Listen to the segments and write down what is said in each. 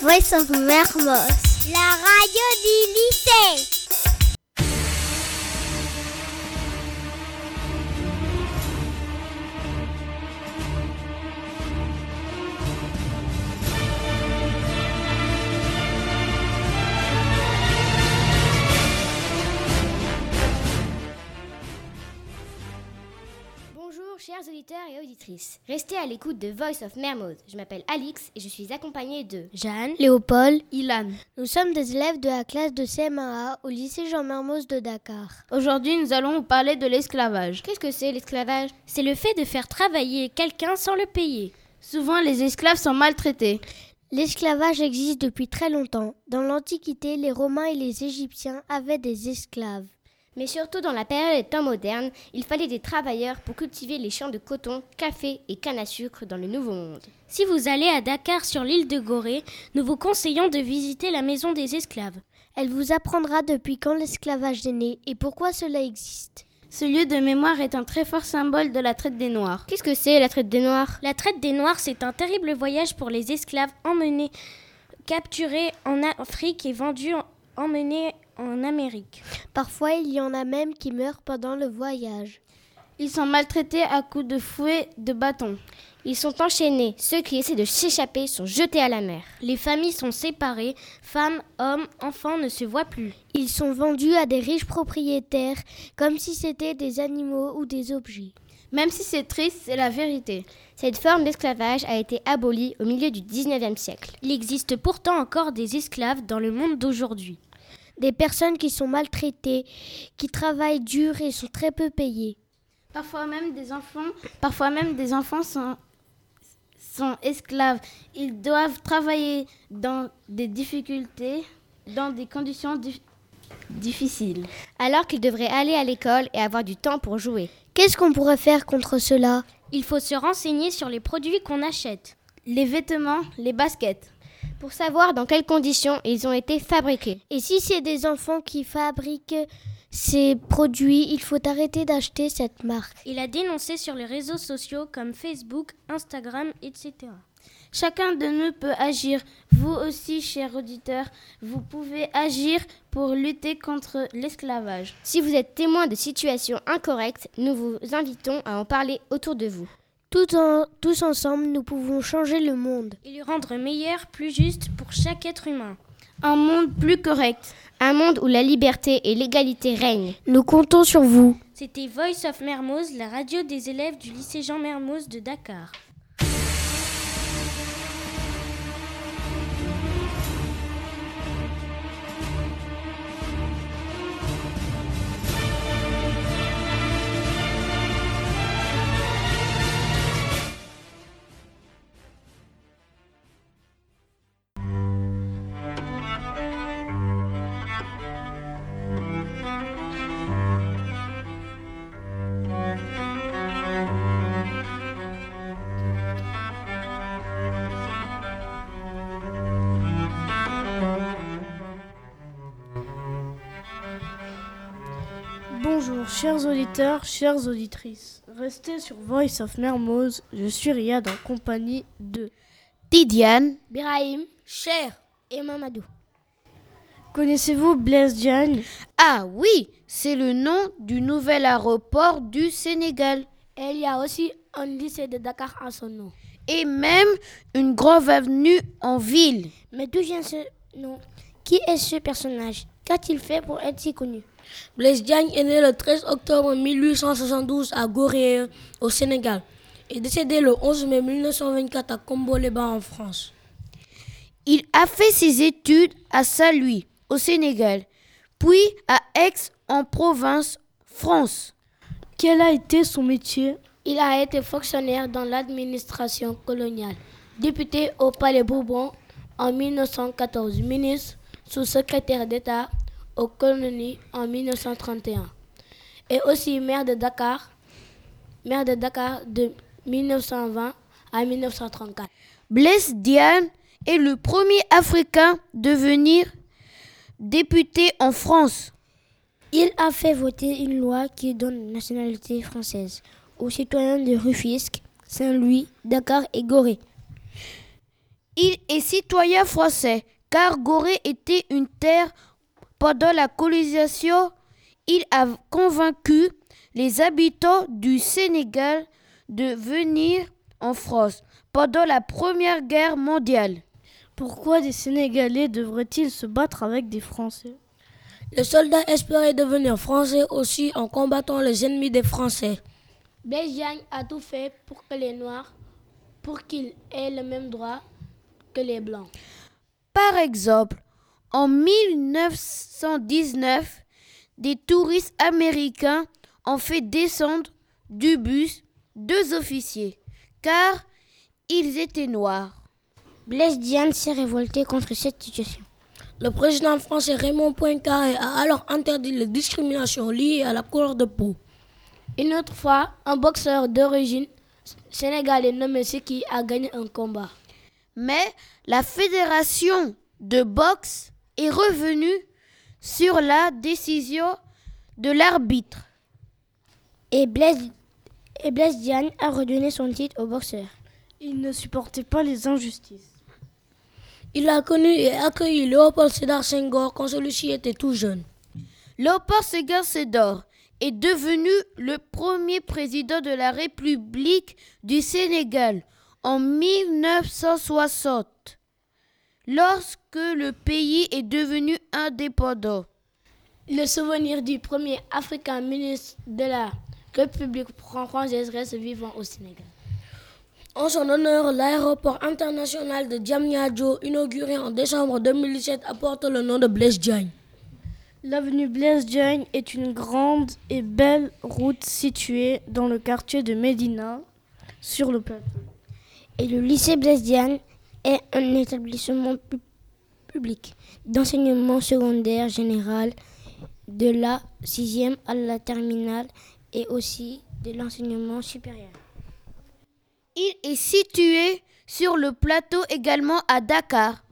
Voice of Mermos. La radio du lycée. Auditrices. Restez à l'écoute de Voice of Mermoz. Je m'appelle Alix et je suis accompagnée de Jeanne, Léopold, Ilan. Nous sommes des élèves de la classe de CM1A au lycée Jean Mermoz de Dakar. Aujourd'hui, nous allons vous parler de l'esclavage. Qu'est-ce que c'est l'esclavage? C'est le fait de faire travailler quelqu'un sans le payer. Souvent, les esclaves sont maltraités. L'esclavage existe depuis très longtemps. Dans l'Antiquité, les Romains et les Égyptiens avaient des esclaves. Mais surtout dans la période des temps modernes, il fallait des travailleurs pour cultiver les champs de coton, café et canne à sucre dans le Nouveau Monde. Si vous allez à Dakar sur l'île de Gorée, nous vous conseillons de visiter la maison des esclaves. Elle vous apprendra depuis quand l'esclavage est né et pourquoi cela existe. Ce lieu de mémoire est un très fort symbole de la traite des Noirs. Qu'est-ce que c'est la traite des Noirs? La traite des Noirs, c'est un terrible voyage pour les esclaves emmenés, capturés en Afrique et vendus, emmenés en Amérique. Parfois, il y en a même qui meurent pendant le voyage. Ils sont maltraités à coups de fouet, de bâton. Ils sont enchaînés. Ceux qui essaient de s'échapper sont jetés à la mer. Les familles sont séparées. Femmes, hommes, enfants ne se voient plus. Ils sont vendus à des riches propriétaires comme si c'était des animaux ou des objets. Même si c'est triste, c'est la vérité. Cette forme d'esclavage a été abolie au milieu du 19e siècle. Il existe pourtant encore des esclaves dans le monde d'aujourd'hui des personnes qui sont maltraitées, qui travaillent dur et sont très peu payées. Parfois même des enfants, parfois même des enfants sont, sont esclaves. Ils doivent travailler dans des difficultés, dans des conditions difficiles. Alors qu'ils devraient aller à l'école et avoir du temps pour jouer. Qu'est-ce qu'on pourrait faire contre cela? Il faut se renseigner sur les produits qu'on achète. Les vêtements, les baskets pour savoir dans quelles conditions ils ont été fabriqués. Et si c'est des enfants qui fabriquent ces produits, il faut arrêter d'acheter cette marque. Il a dénoncé sur les réseaux sociaux comme Facebook, Instagram, etc. Chacun de nous peut agir. Vous aussi, chers auditeurs, vous pouvez agir pour lutter contre l'esclavage. Si vous êtes témoin de situations incorrectes, nous vous invitons à en parler autour de vous tous ensemble, nous pouvons changer le monde. Et le rendre meilleur, plus juste pour chaque être humain. Un monde plus correct. Un monde où la liberté et l'égalité règnent. Nous comptons sur vous. C'était Voice of Mermoz, la radio des élèves du lycée Jean Mermoz de Dakar. Bonjour chers auditeurs, chères auditrices. Restez sur Voice of Mermoz. Je suis Riyad en compagnie de Tidiane, Birahim, Cher et Mamadou. Connaissez-vous Blaise Diagne? Ah oui, c'est le nom du nouvel aéroport du Sénégal. Et il y a aussi un lycée de Dakar en son nom. Et même une grande avenue en ville. Mais d'où vient ce nom? Qui est ce personnage? Qu'a-t-il fait pour être si connu? Blaise Diagne est né le 13 octobre 1872 à Gorée, au Sénégal, et décédé le 11 mai 1924 à Combo-les-Bains, en France. Il a fait ses études à Saint-Louis, au Sénégal, puis à Aix, en province, France. Quel a été son métier? Il a été fonctionnaire dans l'administration coloniale, député au Palais Bourbon en 1914, ministre, sous-secrétaire d'État aux colonies en 1931 et aussi maire de Dakar, maire de Dakar de 1920 à 1934. Blaise Diane est le premier Africain de devenir député en France. Il a fait voter une loi qui donne nationalité française aux citoyens de Rufisque, Saint-Louis, Dakar et Gorée. Il est citoyen français, car Gorée était une terre pendant la colonisation. Il a convaincu les habitants du Sénégal de venir en France pendant la Première Guerre mondiale. Pourquoi des Sénégalais devraient-ils se battre avec des Français? Les soldats espéraient devenir français aussi en combattant les ennemis des Français. Blaise a tout fait pour que les Noirs, pour qu'ils aient le même droit que les Blancs. Par exemple, en 1919, des touristes américains ont fait descendre du bus deux officiers, car ils étaient noirs. Blaise Diane s'est révolté contre cette situation. Le président français Raymond Poincaré a alors interdit les discriminations liées à la couleur de peau. Une autre fois, un boxeur d'origine sénégalais nommé Seki a gagné un combat. Mais la fédération de boxe est revenue sur la décision de l'arbitre. Et Blaise, et Blaise Diane a redonné son titre au boxeur. Il ne supportait pas les injustices. Il a connu et accueilli Léopold Sédar Senghor quand celui-ci était tout jeune. Léopold Sédar Senghor est devenu le premier président de la République du Sénégal en 1960, lorsque le pays est devenu indépendant. Le souvenir du premier Africain ministre de la République française reste vivant au Sénégal. En son honneur, l'aéroport international de Diamniadio, inauguré en décembre 2017, apporte le nom de Blaise Diagne. L'avenue Blaise Diagne est une grande et belle route située dans le quartier de Médina, sur le plateau. Et le lycée Blaise Diagne est un établissement pu- public d'enseignement secondaire général de la 6e à la terminale et aussi de l'enseignement supérieur. Il est situé sur le plateau également à Dakar.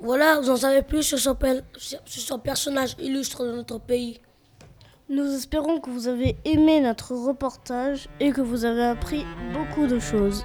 Voilà, vous en savez plus sur son, per- sur son personnage illustre de notre pays. Nous espérons que vous avez aimé notre reportage et que vous avez appris beaucoup de choses.